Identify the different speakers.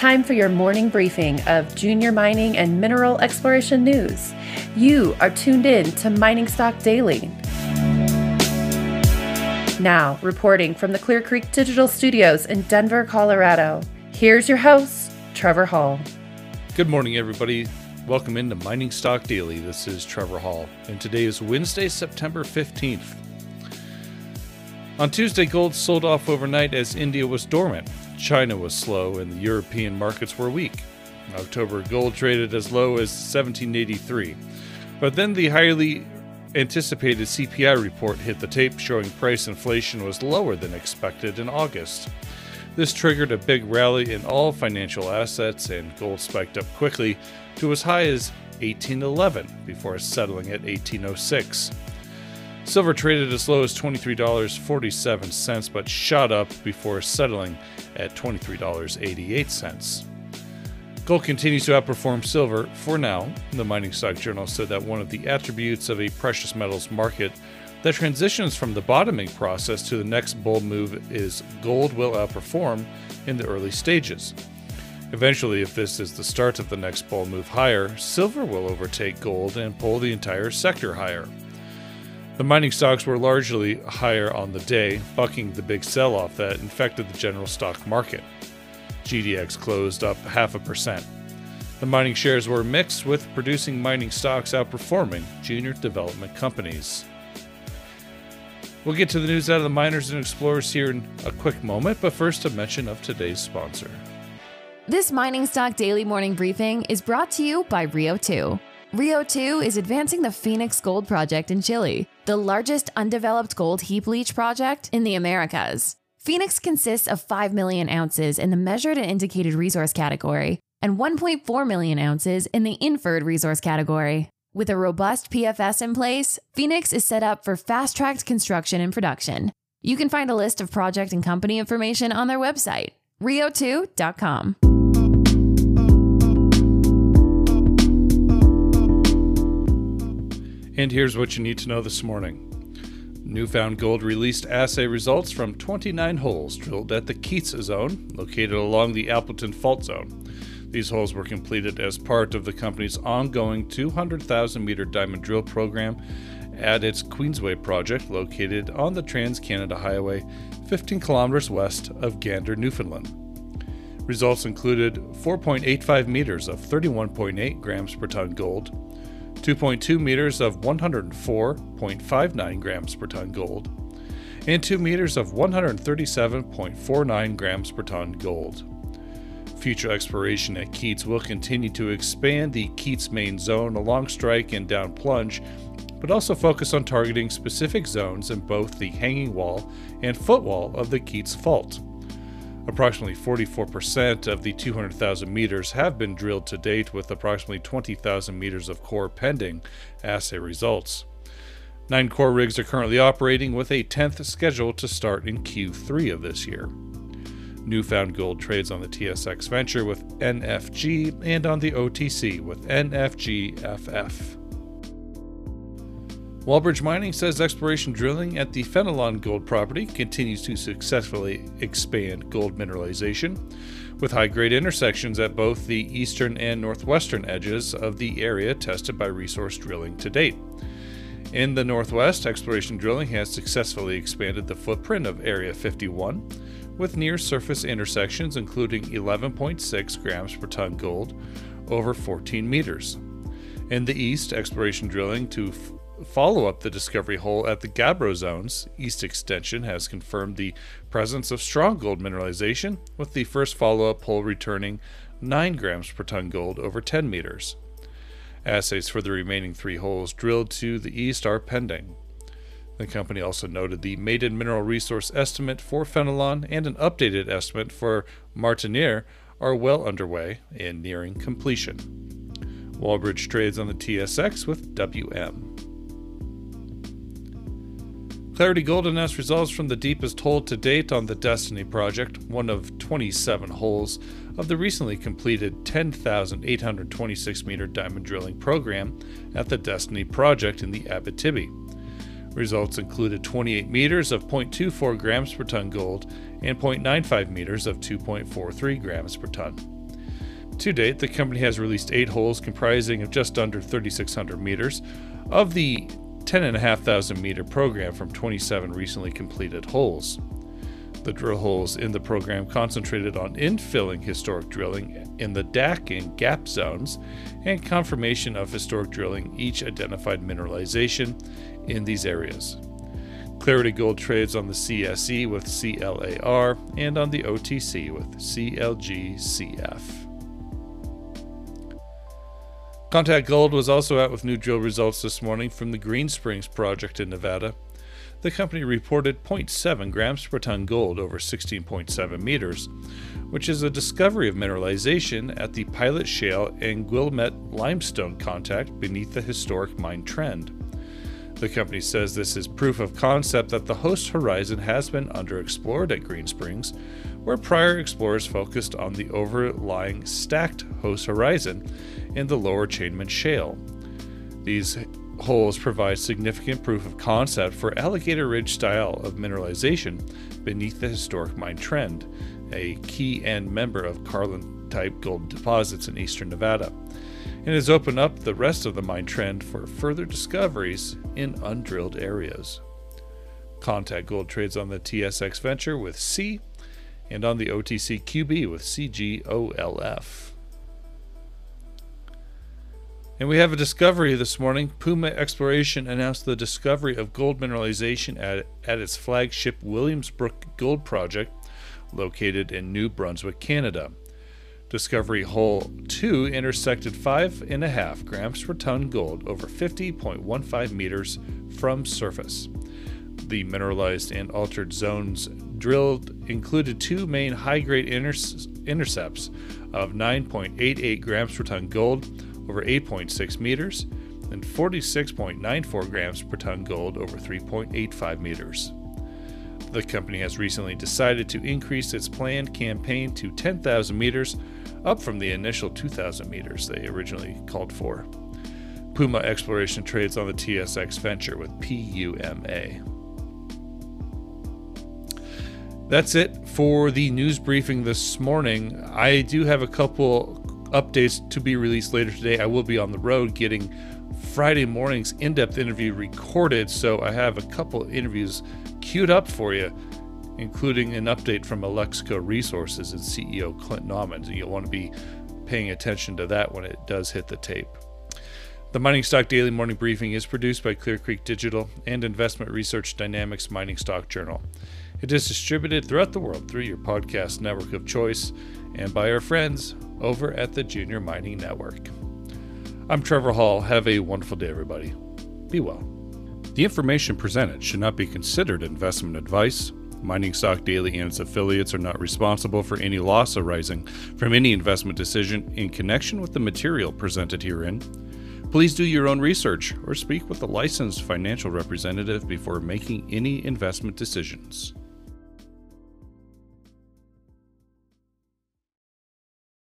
Speaker 1: time for your morning briefing of junior mining and mineral exploration news. You are tuned in to Mining Stock Daily. Now, reporting from the Clear Creek Digital Studios in Denver, Colorado, here's your host, Trevor Hall.
Speaker 2: Good morning, everybody. Welcome into Mining Stock Daily. This is Trevor Hall, and today is Wednesday, September 15th. On Tuesday, gold sold off overnight as India was dormant, China was slow, and the European markets were weak. October gold traded as low as 1783. But then the highly anticipated CPI report hit the tape, showing price inflation was lower than expected in August. This triggered a big rally in all financial assets, and gold spiked up quickly to as high as 1811 before settling at 1806. Silver traded as low as $23.47 but shot up before settling at $23.88. Gold continues to outperform silver for now. The Mining Stock Journal said that one of the attributes of a precious metals market that transitions from the bottoming process to the next bull move is gold will outperform in the early stages. Eventually, if this is the start of the next bull move higher, silver will overtake gold and pull the entire sector higher. The mining stocks were largely higher on the day, bucking the big sell off that infected the general stock market. GDX closed up half a percent. The mining shares were mixed, with producing mining stocks outperforming junior development companies. We'll get to the news out of the miners and explorers here in a quick moment, but first a mention of today's sponsor.
Speaker 3: This Mining Stock Daily Morning Briefing is brought to you by Rio 2. Rio 2 is advancing the Phoenix Gold Project in Chile, the largest undeveloped gold heap leach project in the Americas. Phoenix consists of 5 million ounces in the measured and indicated resource category and 1.4 million ounces in the inferred resource category. With a robust PFS in place, Phoenix is set up for fast tracked construction and production. You can find a list of project and company information on their website, rio2.com.
Speaker 2: And here's what you need to know this morning. New Found Gold released assay results from 29 holes drilled at the Keats Zone, located along the Appleton Fault Zone. These holes were completed as part of the company's ongoing 200,000 meter diamond drill program at its Queensway project located on the Trans Canada Highway 15 kilometers west of Gander, Newfoundland. Results included 4.85 meters of 31.8 grams per ton gold, 2.2 meters of 104.59 grams per ton gold, and 2 meters of 137.49 grams per ton gold. Future exploration at Keats will continue to expand the Keats main zone along strike and down plunge, but also focus on targeting specific zones in both the hanging wall and footwall of the Keats fault. Approximately 44% of the 200,000 meters have been drilled to date, with approximately 20,000 meters of core pending assay results. Nine core rigs are currently operating, with a 10th scheduled to start in Q3 of this year. New Found Gold trades on the TSX Venture with NFG and on the OTC with NFGFF. Wallbridge Mining says exploration drilling at the Fenelon gold property continues to successfully expand gold mineralization, with high grade intersections at both the eastern and northwestern edges of the area tested by resource drilling to date. In the northwest, exploration drilling has successfully expanded the footprint of Area 51, with near surface intersections including 11.6 grams per ton gold over 14 meters. In the east, exploration drilling to follow up the discovery hole at the Gabbro Zone's east extension has confirmed the presence of strong gold mineralization, with the first follow up hole returning 9 grams per ton gold over 10 meters. Assays for the remaining three holes drilled to the east are pending. The company also noted the maiden mineral resource estimate for Fenelon and an updated estimate for Martiniere are well underway and nearing completion. Wallbridge trades on the TSX with WM. Clarity Gold announced results from the deepest hole to date on the Destiny project, one of 27 holes of the recently completed 10,826 meter diamond drilling program at the Destiny project in the Abitibi. Results included 28 meters of 0.24 grams per ton gold and 0.95 meters of 2.43 grams per ton. To date, the company has released eight holes comprising of just under 3,600 meters of the 10,500 meter program from 27 recently completed holes. The drill holes in the program concentrated on infilling historic drilling in the DAC and gap zones and confirmation of historic drilling each identified mineralization in these areas. Clarity Gold trades on the CSE with CLAR and on the OTC with CLGCF. Contact Gold was also out with new drill results this morning from the Green Springs project in Nevada the company reported 0.7 grams per ton gold over 16.7 meters, which is a discovery of mineralization at the Pilot Shale and Guilmette limestone contact beneath the historic mine trend. The company says this is proof of concept that the host horizon has been underexplored at Green Springs, where prior explorers focused on the overlying stacked host horizon in the lower Chainman Shale. These holes provide significant proof of concept for Alligator Ridge style of mineralization beneath the historic mine trend, a key end member of Carlin type gold deposits in eastern Nevada, and has opened up the rest of the mine trend for further discoveries in undrilled areas. Contact Gold trades on the TSX Venture with C and on the OTC QB with CGOLF. And we have a discovery this morning. Puma Exploration announced the discovery of gold mineralization at, at its flagship Williams Brook Gold Project, located in New Brunswick, Canada. Discovery Hole 2 intersected 5.5 grams per ton gold over 50.15 meters from surface. The mineralized and altered zones drilled included two main high grade intercepts of 9.88 grams per ton gold over 8.6 meters and 46.94 grams per ton gold over 3.85 meters. The company has recently decided to increase its planned campaign to 10,000 meters, up from the initial 2,000 meters they originally called for. Puma Exploration trades on the TSX Venture with PUMA. That's it for the news briefing this morning. I do have a couple updates to be released later today. I will be on the road getting Friday morning's in depth interview recorded, so I have a couple interviews queued up for you, including an update from Alexco Resources and CEO Clynton Nauman. You'll want to be paying attention to that when it does hit the tape. The Mining Stock Daily Morning Briefing is produced by Clear Creek Digital and Investment Research Dynamics Mining Stock Journal. It is distributed throughout the world through your podcast network of choice and by our friends over at the Junior Mining Network. I'm Trevor Hall. Have a wonderful day, everybody. Be well. The information presented should not be considered investment advice. Mining Stock Daily and its affiliates are not responsible for any loss arising from any investment decision in connection with the material presented herein. Please do your own research or speak with a licensed financial representative before making any investment decisions.